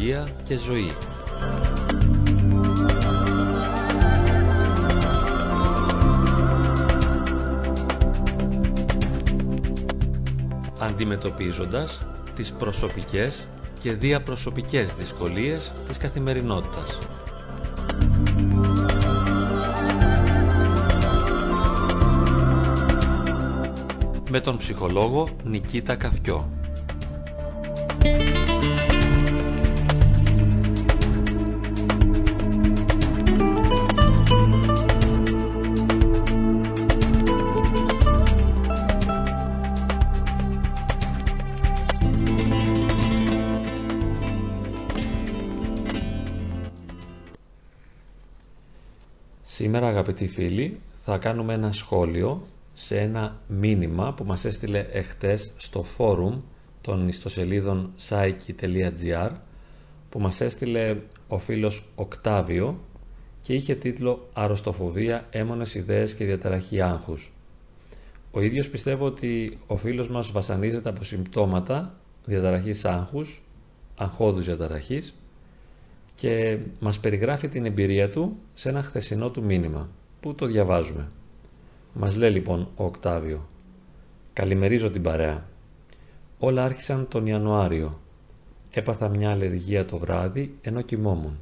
ψυχολογία και ζωή. Αντιμετωπίζοντας τις προσωπικές και διαπροσωπικές δυσκολίες της καθημερινότητας. Με τον ψυχολόγο Νικήτα Καφκιό. Σήμερα αγαπητοί φίλοι θα κάνουμε ένα σχόλιο σε ένα μήνυμα που μας έστειλε εχθές στο φόρουμ των ιστοσελίδων psyche.gr που μας έστειλε ο φίλος Οκτάβιο και είχε τίτλο «Αρρωστοφοβία, έμονες ιδέες και διαταραχή άγχους». Ο ίδιος πιστεύω ότι ο φίλος μας βασανίζεται από συμπτώματα διαταραχής άγχους, αγχώδους διαταραχής και μας περιγράφει την εμπειρία του σε ένα χθεσινό του μήνυμα που το διαβάζουμε; Μας λέει λοιπόν ο Οκτάβιο «Καλημερίζω την παρέα. Όλα άρχισαν τον Ιανουάριο. Έπαθα μια αλλεργία το βράδυ ενώ κοιμόμουν.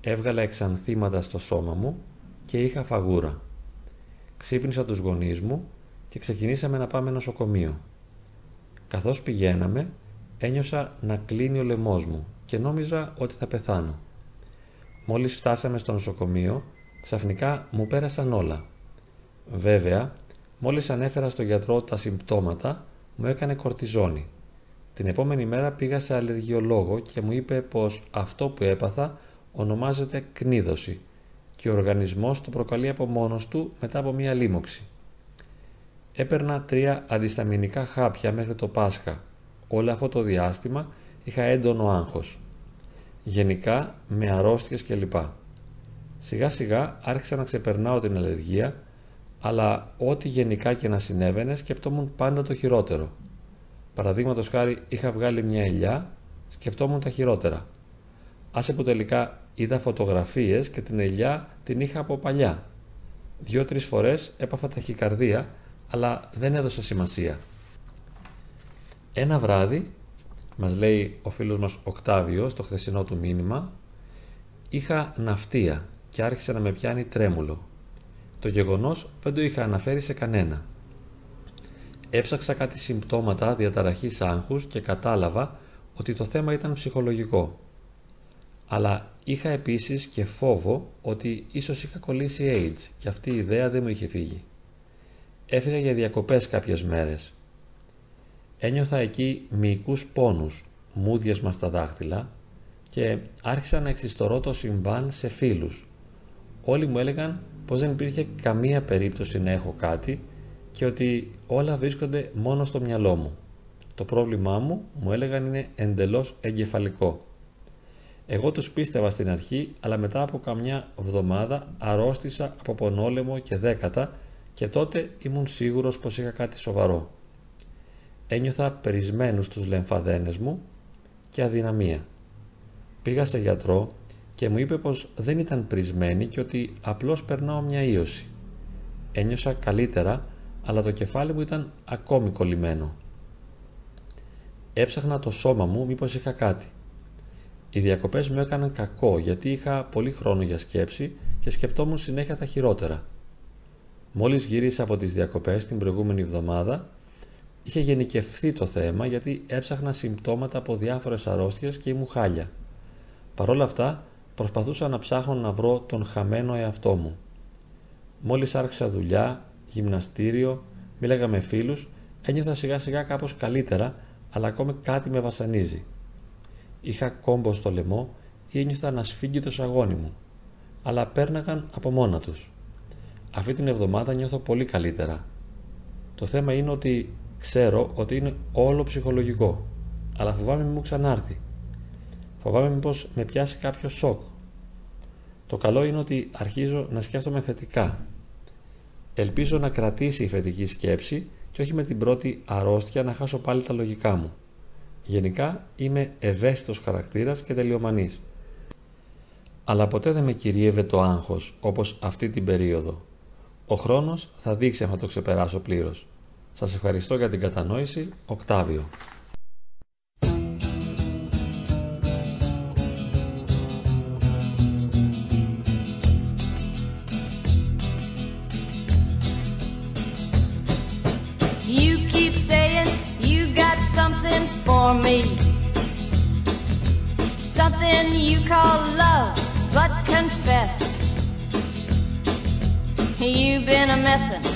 Έβγαλα εξανθήματα στο σώμα μου και είχα φαγούρα. Ξύπνησα τους γονείς μου και ξεκινήσαμε να πάμε νοσοκομείο. Καθώς πηγαίναμε ένιωσα να κλείνει ο λαιμός μου και νόμιζα ότι θα πεθάνω. Μόλις φτάσαμε στο νοσοκομείο, ξαφνικά μου πέρασαν όλα. Βέβαια, μόλις ανέφερα στο γιατρό τα συμπτώματα, μου έκανε κορτιζόνη. Την επόμενη μέρα πήγα σε αλλεργιολόγο και μου είπε πως αυτό που έπαθα ονομάζεται κνίδωση και ο οργανισμός το προκαλεί από μόνος του μετά από μία λίμωξη. Έπαιρνα τρία αντισταμινικά χάπια μέχρι το Πάσχα. Όλο αυτό το διάστημα είχα έντονο άγχος. Γενικά με αρρώστιες κλπ. Σιγά σιγά άρχισα να ξεπερνάω την αλλεργία, αλλά ό,τι γενικά και να συνέβαινε σκεφτόμουν πάντα το χειρότερο. Παραδείγματος χάρη είχα βγάλει μια ελιά, σκεφτόμουν τα χειρότερα. Άσε που τελικά είδα φωτογραφίες και την ελιά την είχα από παλιά. Δυο-τρεις φορές έπαθα ταχυκαρδία, αλλά δεν έδωσα σημασία. Ένα βράδυ μας λέει ο φίλος μας Οκτάβιο στο χθεσινό του μήνυμα είχα ναυτία και άρχισε να με πιάνει τρέμουλο. Το γεγονός δεν το είχα αναφέρει σε κανένα. Έψαξα κάτι συμπτώματα διαταραχής άγχους και κατάλαβα ότι το θέμα ήταν ψυχολογικό. Αλλά είχα επίσης και φόβο ότι ίσως είχα κολλήσει AIDS και αυτή η ιδέα δεν μου είχε φύγει. Έφυγα για διακοπές κάποιες μέρες Ένιωθα εκεί μυϊκούς πόνους, μούδιες στα δάχτυλα και άρχισα να εξιστορώ το συμβάν σε φίλους. Όλοι μου έλεγαν πως δεν υπήρχε καμία περίπτωση να έχω κάτι και ότι όλα βρίσκονται μόνο στο μυαλό μου. Το πρόβλημά μου, μου έλεγαν, είναι εντελώς εγκεφαλικό. Εγώ τους πίστευα στην αρχή, αλλά μετά από καμιά εβδομάδα αρρώστησα από πονόλεμο και δέκατα και τότε ήμουν σίγουρος πως είχα κάτι σοβαρό ένιωθα περισμένους τους λεμφαδένες μου και αδυναμία. Πήγα σε γιατρό και μου είπε πως δεν ήταν πρισμένη και ότι απλώς περνάω μια ίωση. Ένιωσα καλύτερα, αλλά το κεφάλι μου ήταν ακόμη κολλημένο. Έψαχνα το σώμα μου μήπως είχα κάτι. Οι διακοπές μου έκαναν κακό γιατί είχα πολύ χρόνο για σκέψη και σκεπτόμουν συνέχεια τα χειρότερα. Μόλις γύρισα από τις διακοπές την προηγούμενη εβδομάδα, είχε γενικευθεί το θέμα γιατί έψαχνα συμπτώματα από διάφορες αρρώστιες και ήμουν χάλια. Παρ' όλα αυτά προσπαθούσα να ψάχνω να βρω τον χαμένο εαυτό μου. Μόλις άρχισα δουλειά, γυμναστήριο, μίλαγα με φίλους, ένιωθα σιγά σιγά κάπως καλύτερα, αλλά ακόμη κάτι με βασανίζει. Είχα κόμπο στο λαιμό ή ένιωθα να σφίγγει το σαγόνι μου, αλλά πέρναγαν από μόνα τους. Αυτή την εβδομάδα νιώθω πολύ καλύτερα. Το θέμα είναι ότι Ξέρω ότι είναι όλο ψυχολογικό, αλλά φοβάμαι μην μου ξανάρθει. Φοβάμαι μήπως με πιάσει κάποιο σοκ. Το καλό είναι ότι αρχίζω να σκέφτομαι θετικά. Ελπίζω να κρατήσει η θετική σκέψη και όχι με την πρώτη αρρώστια να χάσω πάλι τα λογικά μου. Γενικά είμαι ευαίσθητος χαρακτήρας και τελειομανής. Αλλά ποτέ δεν με κυρίευε το άγχος όπως αυτή την περίοδο. Ο χρόνος θα δείξει αν θα το ξεπεράσω πλήρως. Σας ευχαριστώ για την κατανόηση. Οκτάβιο. for me. Something you call love, but confess. You've been a messin'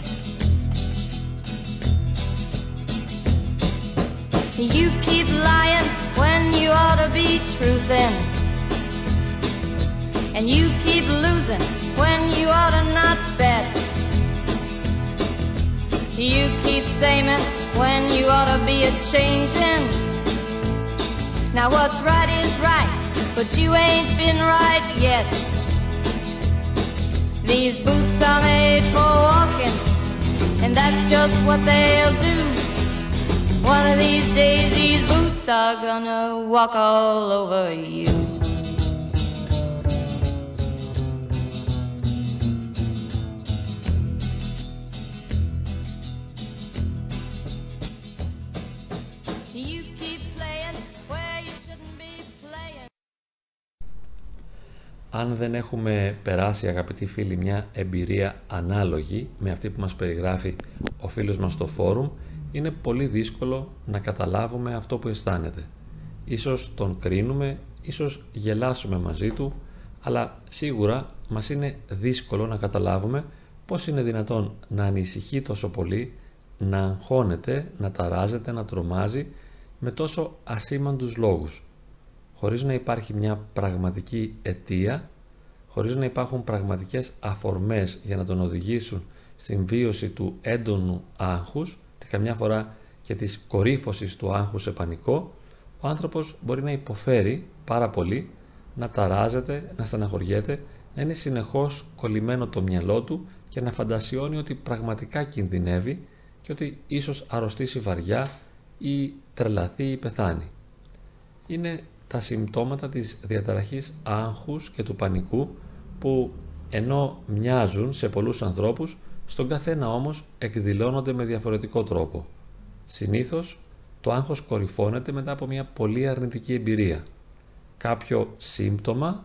You keep lying when you ought to be truthing. And you keep losing when you ought to not bet. You keep saying when you ought to be a changing. Now what's right is right, but you ain't been right yet. These boots are made for walking, and that's just what they'll do. One of these days these boots are gonna walk all over you. αν δεν έχουμε περάσει αγαπητοί φίλοι μια εμπειρία ανάλογη με αυτή που μας περιγράφει ο φίλος μας στο φόρουμ είναι πολύ δύσκολο να καταλάβουμε αυτό που αισθάνεται. Ίσως τον κρίνουμε, ίσως γελάσουμε μαζί του, αλλά σίγουρα μας είναι δύσκολο να καταλάβουμε πώς είναι δυνατόν να ανησυχεί τόσο πολύ, να αγχώνεται, να ταράζεται, να τρομάζει με τόσο ασήμαντους λόγους χωρίς να υπάρχει μια πραγματική αιτία, χωρίς να υπάρχουν πραγματικές αφορμές για να τον οδηγήσουν στην βίωση του έντονου άγχους και καμιά φορά και της κορύφωσης του άγχου σε πανικό, ο άνθρωπος μπορεί να υποφέρει πάρα πολύ, να ταράζεται, να στεναχωριέται, να είναι συνεχώς κολλημένο το μυαλό του και να φαντασιώνει ότι πραγματικά κινδυνεύει και ότι ίσως αρρωστήσει βαριά ή τρελαθεί ή πεθάνει. Είναι τα συμπτώματα της διαταραχής άγχους και του πανικού που ενώ μοιάζουν σε πολλούς ανθρώπους, στον καθένα όμως εκδηλώνονται με διαφορετικό τρόπο. Συνήθως το άγχος κορυφώνεται μετά από μια πολύ αρνητική εμπειρία. Κάποιο σύμπτωμα,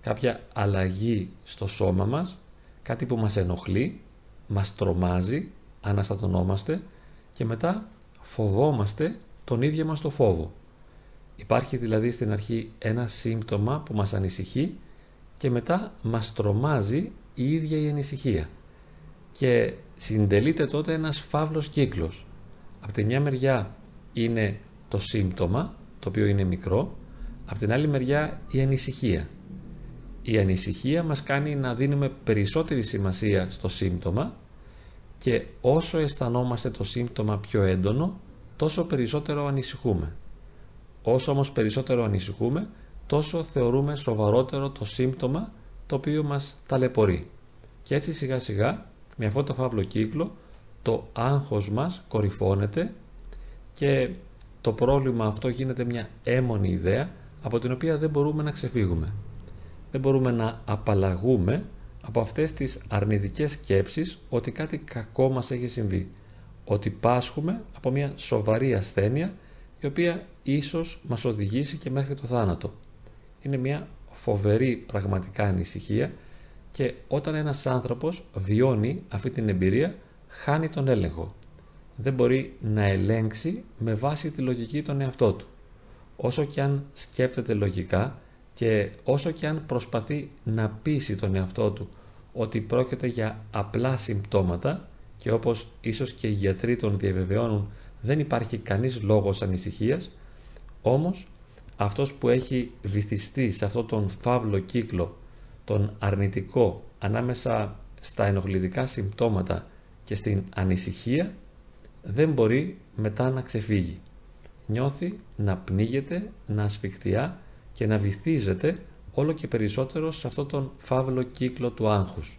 κάποια αλλαγή στο σώμα μας, κάτι που μας ενοχλεί, μας τρομάζει, αναστατωνόμαστε και μετά φοβόμαστε τον ίδιο μας το φόβο. Υπάρχει δηλαδή στην αρχή ένα σύμπτωμα που μας ανησυχεί και μετά μας τρομάζει η ίδια η ανησυχία. Και συντελείται τότε ένας φαύλος κύκλος. Από τη μια μεριά είναι το σύμπτωμα, το οποίο είναι μικρό, από την άλλη μεριά η ανησυχία. Η ανησυχία μας κάνει να δίνουμε περισσότερη σημασία στο σύμπτωμα και όσο αισθανόμαστε το σύμπτωμα πιο έντονο, τόσο περισσότερο ανησυχούμε. Όσο όμως περισσότερο ανησυχούμε, τόσο θεωρούμε σοβαρότερο το σύμπτωμα το οποίο μας ταλαιπωρεί. Και έτσι σιγά σιγά, με αυτό το φαύλο κύκλο, το άγχος μας κορυφώνεται και το πρόβλημα αυτό γίνεται μια έμονη ιδέα από την οποία δεν μπορούμε να ξεφύγουμε. Δεν μπορούμε να απαλλαγούμε από αυτές τις αρνητικές σκέψεις ότι κάτι κακό μας έχει συμβεί. Ότι πάσχουμε από μια σοβαρή ασθένεια η οποία ίσως μας οδηγήσει και μέχρι το θάνατο. Είναι μια φοβερή πραγματικά ανησυχία και όταν ένας άνθρωπος βιώνει αυτή την εμπειρία χάνει τον έλεγχο. Δεν μπορεί να ελέγξει με βάση τη λογική τον εαυτό του. Όσο και αν σκέπτεται λογικά και όσο και αν προσπαθεί να πείσει τον εαυτό του ότι πρόκειται για απλά συμπτώματα και όπως ίσως και οι γιατροί τον διαβεβαιώνουν δεν υπάρχει κανείς λόγος ανησυχίας, όμως αυτός που έχει βυθιστεί σε αυτό τον φαύλο κύκλο, τον αρνητικό, ανάμεσα στα ενοχλητικά συμπτώματα και στην ανησυχία, δεν μπορεί μετά να ξεφύγει. Νιώθει να πνίγεται, να ασφιχτιά και να βυθίζεται όλο και περισσότερο σε αυτό τον φαύλο κύκλο του άγχους.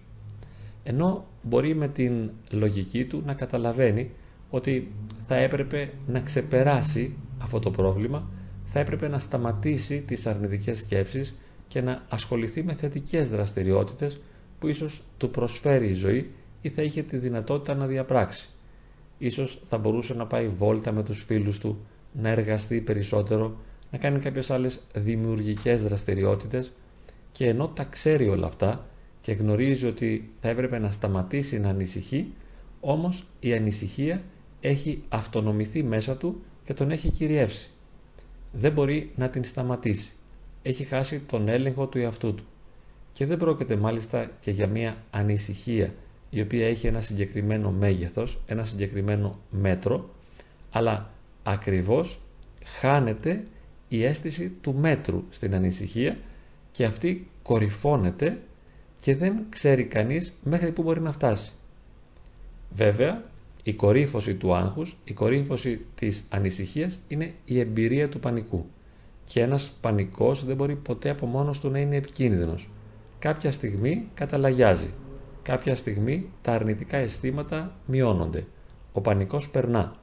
Ενώ μπορεί με την λογική του να καταλαβαίνει ότι θα έπρεπε να ξεπεράσει αυτό το πρόβλημα, θα έπρεπε να σταματήσει τις αρνητικές σκέψεις και να ασχοληθεί με θετικές δραστηριότητες που ίσως του προσφέρει η ζωή ή θα είχε τη δυνατότητα να διαπράξει. Ίσως θα μπορούσε να πάει βόλτα με τους φίλους του, να εργαστεί περισσότερο, να κάνει κάποιες άλλες δημιουργικές δραστηριότητες και ενώ τα ξέρει όλα αυτά και γνωρίζει ότι θα έπρεπε να σταματήσει να ανησυχεί, όμως η ανησυχία έχει αυτονομηθεί μέσα του και τον έχει κυριεύσει. Δεν μπορεί να την σταματήσει. Έχει χάσει τον έλεγχο του εαυτού του. Και δεν πρόκειται μάλιστα και για μια ανησυχία η οποία έχει ένα συγκεκριμένο μέγεθος, ένα συγκεκριμένο μέτρο, αλλά ακριβώς χάνεται η αίσθηση του μέτρου στην ανησυχία και αυτή κορυφώνεται και δεν ξέρει κανείς μέχρι που μπορεί να φτάσει. Βέβαια, η κορύφωση του άγχους, η κορύφωση της ανησυχίας είναι η εμπειρία του πανικού. Και ένας πανικός δεν μπορεί ποτέ από μόνος του να είναι επικίνδυνος. Κάποια στιγμή καταλαγιάζει. Κάποια στιγμή τα αρνητικά αισθήματα μειώνονται. Ο πανικός περνά.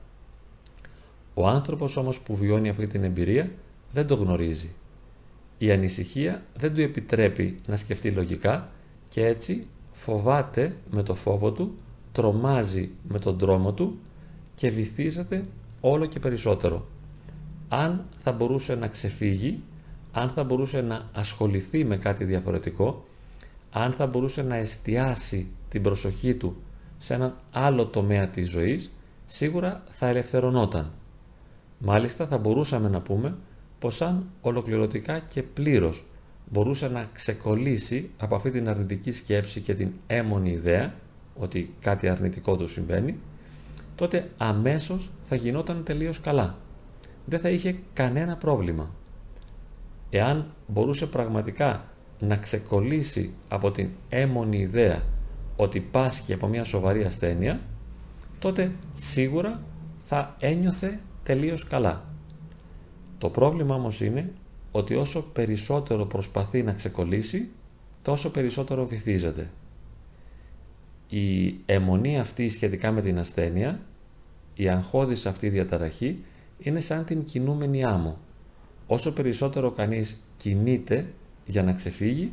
Ο άνθρωπος όμως που βιώνει αυτή την εμπειρία δεν το γνωρίζει. Η ανησυχία δεν του επιτρέπει να σκεφτεί λογικά και έτσι φοβάται με το φόβο του, τρομάζει με τον τρόμο του και βυθίζεται όλο και περισσότερο. Αν θα μπορούσε να ξεφύγει, αν θα μπορούσε να ασχοληθεί με κάτι διαφορετικό, αν θα μπορούσε να εστιάσει την προσοχή του σε έναν άλλο τομέα της ζωής, σίγουρα θα ελευθερωνόταν. Μάλιστα θα μπορούσαμε να πούμε πως αν ολοκληρωτικά και πλήρως μπορούσε να ξεκολλήσει από αυτή την αρνητική σκέψη και την έμονη ιδέα ότι κάτι αρνητικό του συμβαίνει, τότε αμέσως θα γινόταν τελείως καλά. Δεν θα είχε κανένα πρόβλημα. Εάν μπορούσε πραγματικά να ξεκολλήσει από την έμονη ιδέα ότι πάσχει από μια σοβαρή ασθένεια, τότε σίγουρα θα ένιωθε τελείως καλά. Το πρόβλημα όμως είναι ότι όσο περισσότερο προσπαθεί να ξεκολλήσει, τόσο περισσότερο βυθίζεται. Η αιμονή αυτή σχετικά με την ασθένεια, η αγχώδης αυτή διαταραχή, είναι σαν την κινούμενη άμμο. Όσο περισσότερο κανείς κινείται για να ξεφύγει,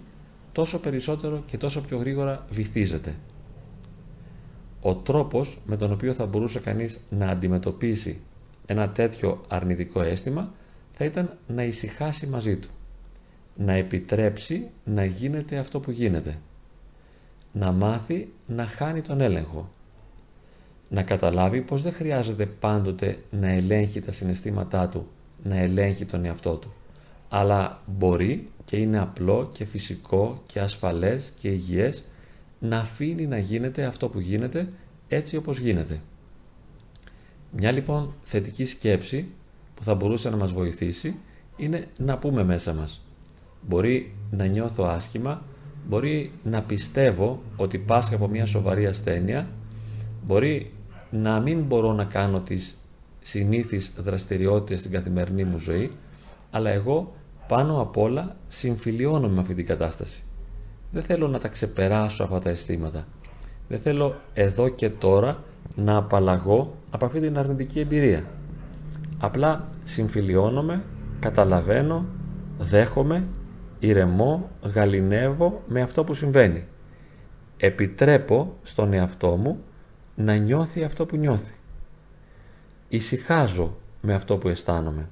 τόσο περισσότερο και τόσο πιο γρήγορα βυθίζεται. Ο τρόπος με τον οποίο θα μπορούσε κανείς να αντιμετωπίσει ένα τέτοιο αρνητικό αίσθημα θα ήταν να ησυχάσει μαζί του. Να επιτρέψει να γίνεται αυτό που γίνεται. Να μάθει να χάνει τον έλεγχο. Να καταλάβει πως δεν χρειάζεται πάντοτε να ελέγχει τα συναισθήματά του, να ελέγχει τον εαυτό του. Αλλά μπορεί και είναι απλό και φυσικό και ασφαλές και υγιές να αφήνει να γίνεται αυτό που γίνεται έτσι όπως γίνεται. Μια λοιπόν θετική σκέψη που θα μπορούσε να μας βοηθήσει είναι να πούμε μέσα μας. Μπορεί να νιώθω άσχημα, μπορεί να πιστεύω ότι πάσχω από μια σοβαρή ασθένεια, μπορεί να μην μπορώ να κάνω τις συνήθεις δραστηριότητες στην καθημερινή μου ζωή, αλλά εγώ πάνω απ' όλα συμφιλιώνω με αυτή την κατάσταση. Δεν θέλω να τα ξεπεράσω αυτά τα αισθήματα. Δεν θέλω εδώ και τώρα να απαλλαγώ από αυτή την αρνητική εμπειρία. Απλά συμφιλιώνομαι, καταλαβαίνω, δέχομαι, ηρεμώ, γαλινεύω με αυτό που συμβαίνει. Επιτρέπω στον εαυτό μου να νιώθει αυτό που νιώθει. Ησυχάζω με αυτό που αισθάνομαι.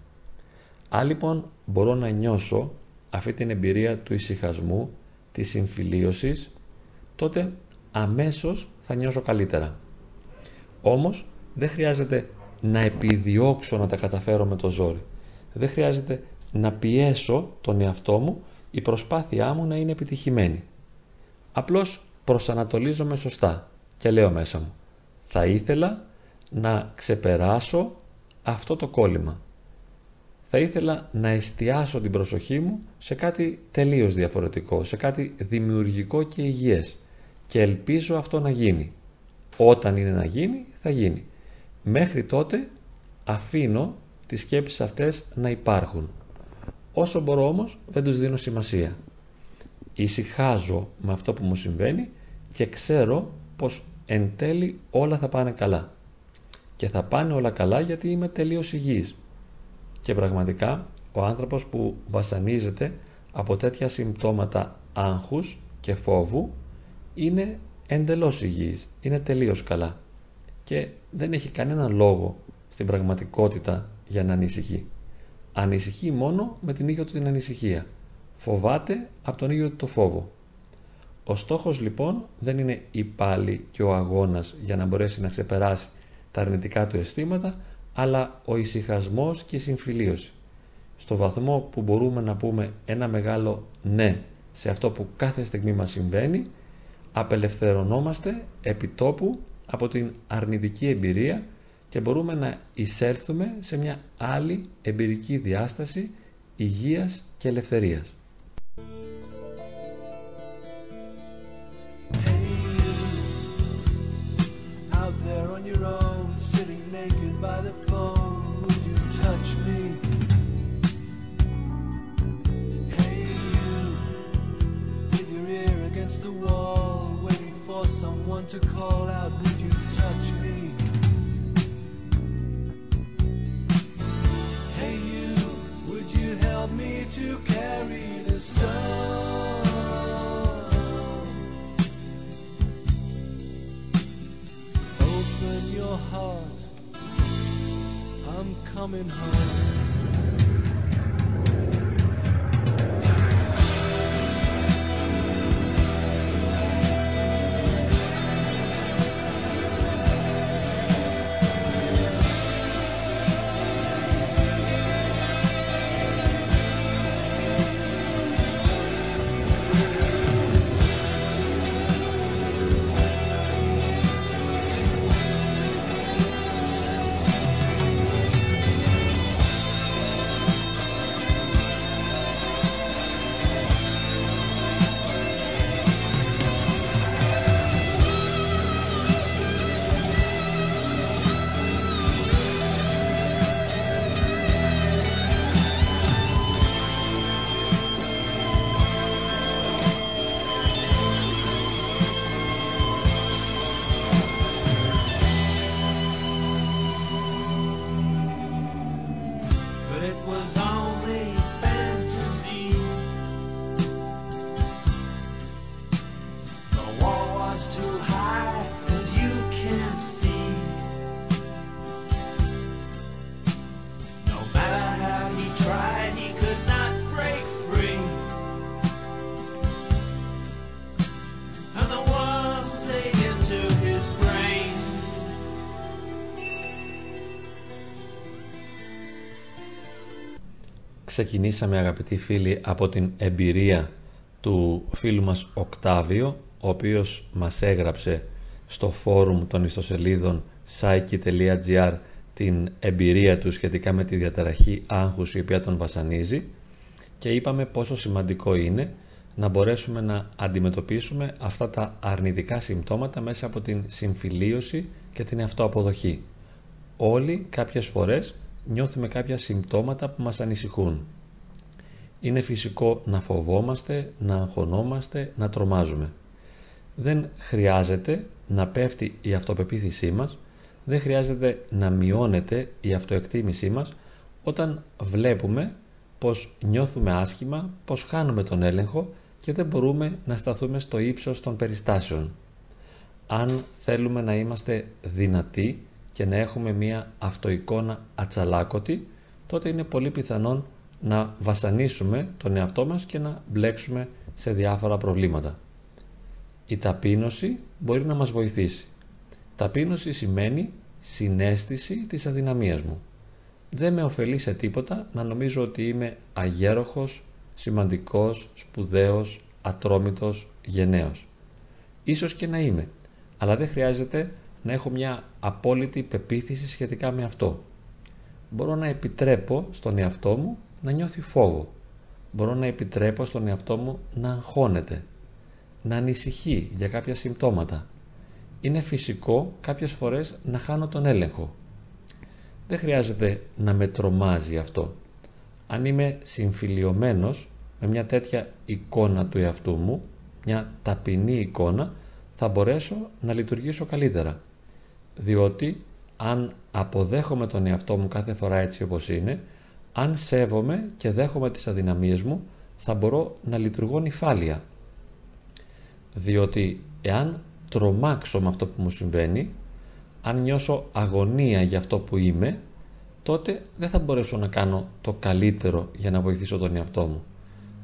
Αν λοιπόν μπορώ να νιώσω αυτή την εμπειρία του ησυχασμού, της συμφιλίωσης, τότε αμέσως θα νιώσω καλύτερα. Όμως δεν χρειάζεται να επιδιώξω να τα καταφέρω με το ζόρι. Δεν χρειάζεται να πιέσω τον εαυτό μου η προσπάθειά μου να είναι επιτυχημένη. Απλώς προσανατολίζομαι σωστά και λέω μέσα μου θα ήθελα να ξεπεράσω αυτό το κόλλημα. θα ήθελα να εστιάσω την προσοχή μου σε κάτι τελείως διαφορετικό, σε κάτι δημιουργικό και υγιές και ελπίζω αυτό να γίνει. Όταν είναι να γίνει, θα γίνει. Μέχρι τότε αφήνω τις σκέψεις αυτές να υπάρχουν. Όσο μπορώ όμως δεν τους δίνω σημασία. Ησυχάζω με αυτό που μου συμβαίνει και ξέρω πως εν τέλει όλα θα πάνε καλά. Και θα πάνε όλα καλά γιατί είμαι τελείως υγιής. Και πραγματικά ο άνθρωπος που βασανίζεται από τέτοια συμπτώματα άγχους και φόβου είναι εντελώς υγιής, είναι τελείως καλά και δεν έχει κανένα λόγο στην πραγματικότητα για να ανησυχεί. Ανησυχεί μόνο με την ίδια του την ανησυχία. Φοβάται από τον ίδιο του το φόβο. Ο στόχος λοιπόν δεν είναι η πάλι και ο αγώνας για να μπορέσει να ξεπεράσει τα αρνητικά του αισθήματα, αλλά ο ησυχασμός και η συμφιλίωση. Στο βαθμό που μπορούμε να πούμε ένα μεγάλο ναι σε αυτό που κάθε στιγμή μας συμβαίνει, απελευθερωνόμαστε επιτόπου από την αρνητική εμπειρία και μπορούμε να εισέλθουμε σε μια άλλη εμπειρική διάσταση υγείας και ελευθερίας. your own, sitting naked by the phone. Would you touch me? Hey, you, with your ear against the wall, waiting for someone to call out. Would you touch me? Hey, you, would you help me to carry this stone? Your heart, I'm coming home. Ξεκινήσαμε αγαπητοί φίλοι από την εμπειρία του φίλου μας Οκτάβιο ο οποίος μας έγραψε στο φόρουμ των ιστοσελίδων psyche.gr την εμπειρία του σχετικά με τη διαταραχή άγχους η οποία τον βασανίζει και είπαμε πόσο σημαντικό είναι να μπορέσουμε να αντιμετωπίσουμε αυτά τα αρνητικά συμπτώματα μέσα από την συμφιλίωση και την αυτοαποδοχή. Όλοι κάποιες φορές νιώθουμε κάποια συμπτώματα που μας ανησυχούν. Είναι φυσικό να φοβόμαστε, να αγχωνόμαστε, να τρομάζουμε. Δεν χρειάζεται να πέφτει η αυτοπεποίθησή μας, δεν χρειάζεται να μειώνεται η αυτοεκτίμησή μας όταν βλέπουμε πως νιώθουμε άσχημα, πως χάνουμε τον έλεγχο και δεν μπορούμε να σταθούμε στο ύψος των περιστάσεων. Αν θέλουμε να είμαστε δυνατοί και να έχουμε μία αυτοεικόνα ατσαλάκωτη, τότε είναι πολύ πιθανόν να βασανίσουμε τον εαυτό μας και να μπλέξουμε σε διάφορα προβλήματα. Η ταπείνωση μπορεί να μας βοηθήσει. Ταπείνωση σημαίνει συνέστηση της αδυναμίας μου. Δεν με ωφελεί σε τίποτα να νομίζω ότι είμαι αγέροχος, σημαντικός, σπουδαίος, ατρόμητος, γενναίος. Ίσως και να είμαι, αλλά δεν χρειάζεται να έχω μια απόλυτη πεποίθηση σχετικά με αυτό. μπορώ να επιτρέπω στον εαυτό μου να νιώθει φόβο. Μπορώ να επιτρέπω στον εαυτό μου να αγχώνεται, να ανησυχεί για κάποια συμπτώματα. Είναι φυσικό κάποιες φορές να χάνω τον έλεγχο. Δεν χρειάζεται να με τρομάζει αυτό. Αν είμαι συμφιλιωμένος με μια τέτοια εικόνα του εαυτού μου, μια ταπεινή εικόνα, θα μπορέσω να λειτουργήσω καλύτερα. Διότι αν αποδέχομαι τον εαυτό μου κάθε φορά έτσι όπως είναι, αν σέβομαι και δέχομαι τις αδυναμίες μου, θα μπορώ να λειτουργώ νυφάλια. Διότι εάν τρομάξω με αυτό που μου συμβαίνει, αν νιώσω αγωνία για αυτό που είμαι, τότε δεν θα μπορέσω να κάνω το καλύτερο για να βοηθήσω τον εαυτό μου.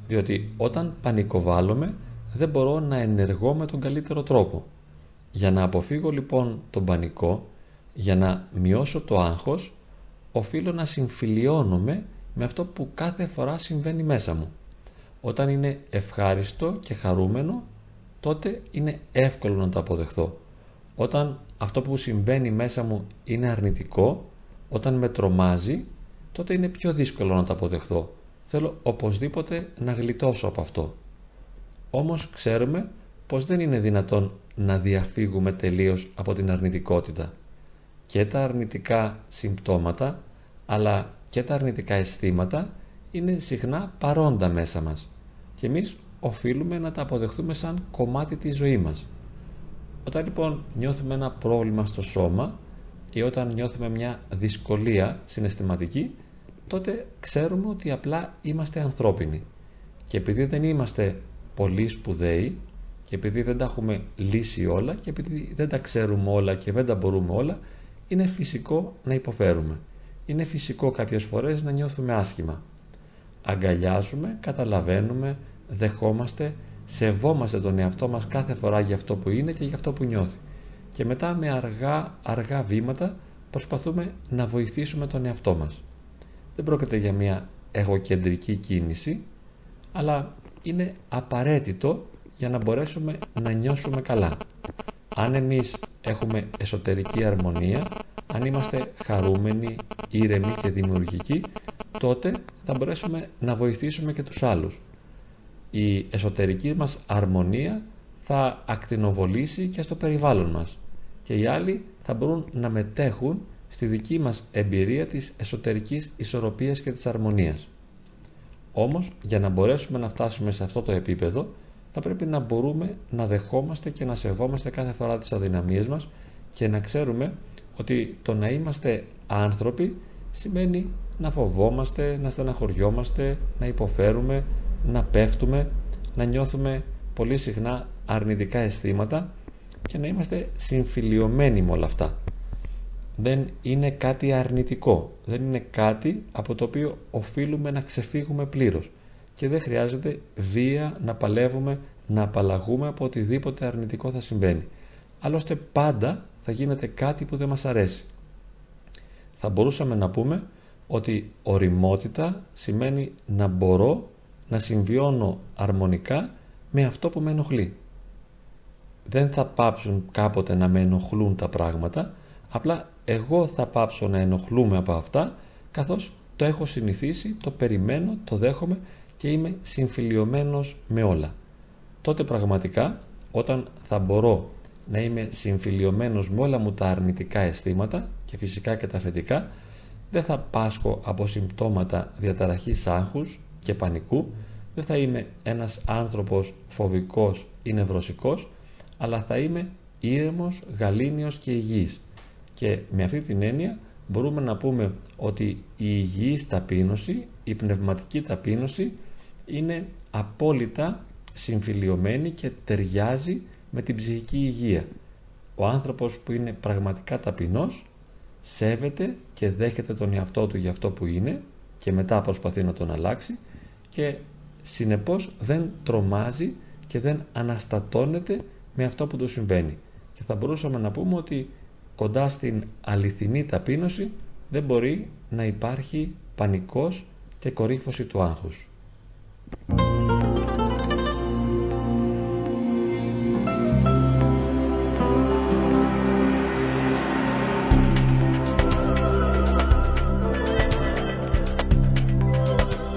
Διότι όταν πανικοβάλλομαι, δεν μπορώ να ενεργώ με τον καλύτερο τρόπο. Για να αποφύγω λοιπόν τον πανικό, για να μειώσω το άγχος, οφείλω να συμφιλιώνομαι με αυτό που κάθε φορά συμβαίνει μέσα μου. Όταν είναι ευχάριστο και χαρούμενο, τότε είναι εύκολο να το αποδεχθώ. Όταν αυτό που συμβαίνει μέσα μου είναι αρνητικό, όταν με τρομάζει, τότε είναι πιο δύσκολο να το αποδεχθώ. Θέλω οπωσδήποτε να γλιτώσω από αυτό. Όμως ξέρουμε πως δεν είναι δυνατόν να διαφύγουμε τελείως από την αρνητικότητα. Και τα αρνητικά συμπτώματα, αλλά και τα αρνητικά αισθήματα είναι συχνά παρόντα μέσα μας. Και εμείς οφείλουμε να τα αποδεχθούμε σαν κομμάτι της ζωής μας. Όταν λοιπόν νιώθουμε ένα πρόβλημα στο σώμα ή όταν νιώθουμε μια δυσκολία συναισθηματική, τότε ξέρουμε ότι απλά είμαστε ανθρώπινοι. Και επειδή δεν είμαστε πολύ σπουδαίοι και επειδή δεν τα έχουμε λύσει όλα και επειδή δεν τα ξέρουμε όλα και δεν τα μπορούμε όλα, είναι φυσικό να υποφέρουμε. Είναι φυσικό κάποιες φορές να νιώθουμε άσχημα. Αγκαλιάζουμε, καταλαβαίνουμε, δεχόμαστε, σεβόμαστε τον εαυτό μας κάθε φορά για αυτό που είναι και για αυτό που νιώθει. Και μετά με αργά, αργά βήματα προσπαθούμε να βοηθήσουμε τον εαυτό μας. Δεν πρόκειται για μια εγωκεντρική κίνηση, αλλά είναι απαραίτητο για να μπορέσουμε να νιώσουμε καλά. Αν εμείς έχουμε εσωτερική αρμονία, αν είμαστε χαρούμενοι, ήρεμοι και δημιουργικοί, τότε θα μπορέσουμε να βοηθήσουμε και τους άλλους. Η εσωτερική μας αρμονία θα ακτινοβολήσει και στο περιβάλλον μας και οι άλλοι θα μπορούν να μετέχουν στη δική μας εμπειρία της εσωτερικής ισορροπίας και της αρμονίας. Όμως, για να μπορέσουμε να φτάσουμε σε αυτό το επίπεδο, θα πρέπει να μπορούμε να δεχόμαστε και να σεβόμαστε κάθε φορά τις αδυναμίες μας και να ξέρουμε ότι το να είμαστε άνθρωποι σημαίνει να φοβόμαστε, να στεναχωριόμαστε, να υποφέρουμε, να πέφτουμε, να νιώθουμε πολύ συχνά αρνητικά αισθήματα και να είμαστε συμφιλιωμένοι με όλα αυτά. Δεν είναι κάτι αρνητικό, δεν είναι κάτι από το οποίο οφείλουμε να ξεφύγουμε πλήρως και δεν χρειάζεται βία να παλεύουμε, να απαλλαγούμε από οτιδήποτε αρνητικό θα συμβαίνει. Άλλωστε πάντα θα γίνεται κάτι που δεν μας αρέσει. Θα μπορούσαμε να πούμε ότι οριμότητα σημαίνει να μπορώ να συμβιώνω αρμονικά με αυτό που με ενοχλεί. Δεν θα πάψουν κάποτε να με ενοχλούν τα πράγματα, απλά εγώ θα πάψω να ενοχλούμε από αυτά, καθώς το έχω συνηθίσει, το περιμένω, το δέχομαι και είμαι συμφιλιωμένος με όλα. Τότε πραγματικά, όταν θα μπορώ να είμαι συμφιλιωμένος με όλα μου τα αρνητικά αισθήματα και φυσικά και τα θετικά, δεν θα πάσχω από συμπτώματα διαταραχής άγχους και πανικού, δεν θα είμαι ένας άνθρωπος φοβικός ή νευρωσικός, αλλά θα είμαι ήρεμος, γαλήνιος και υγιής. Και με αυτή την έννοια μπορούμε να πούμε ότι η υγιής ταπείνωση, η πνευματική ταπείνωση είναι απόλυτα συμφιλιωμένη και ταιριάζει με την ψυχική υγεία. Ο άνθρωπος που είναι πραγματικά ταπεινός σέβεται και δέχεται τον εαυτό του για αυτό που είναι και μετά προσπαθεί να τον αλλάξει και συνεπώς δεν τρομάζει και δεν αναστατώνεται με αυτό που του συμβαίνει. Και θα μπορούσαμε να πούμε ότι κοντά στην αληθινή ταπείνωση δεν μπορεί να υπάρχει πανικός και κορύφωση του άγχους.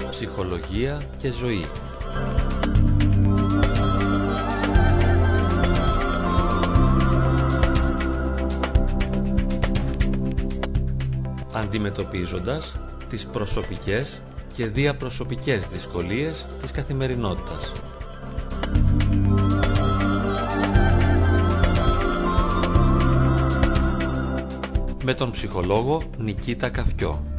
Ψυχολογία και ζωή. Αντιμετωπίζοντας τις προσωπικές και διαπροσωπικές δυσκολίες της καθημερινότητας. Με τον ψυχολόγο Νικήτα Καφκιό.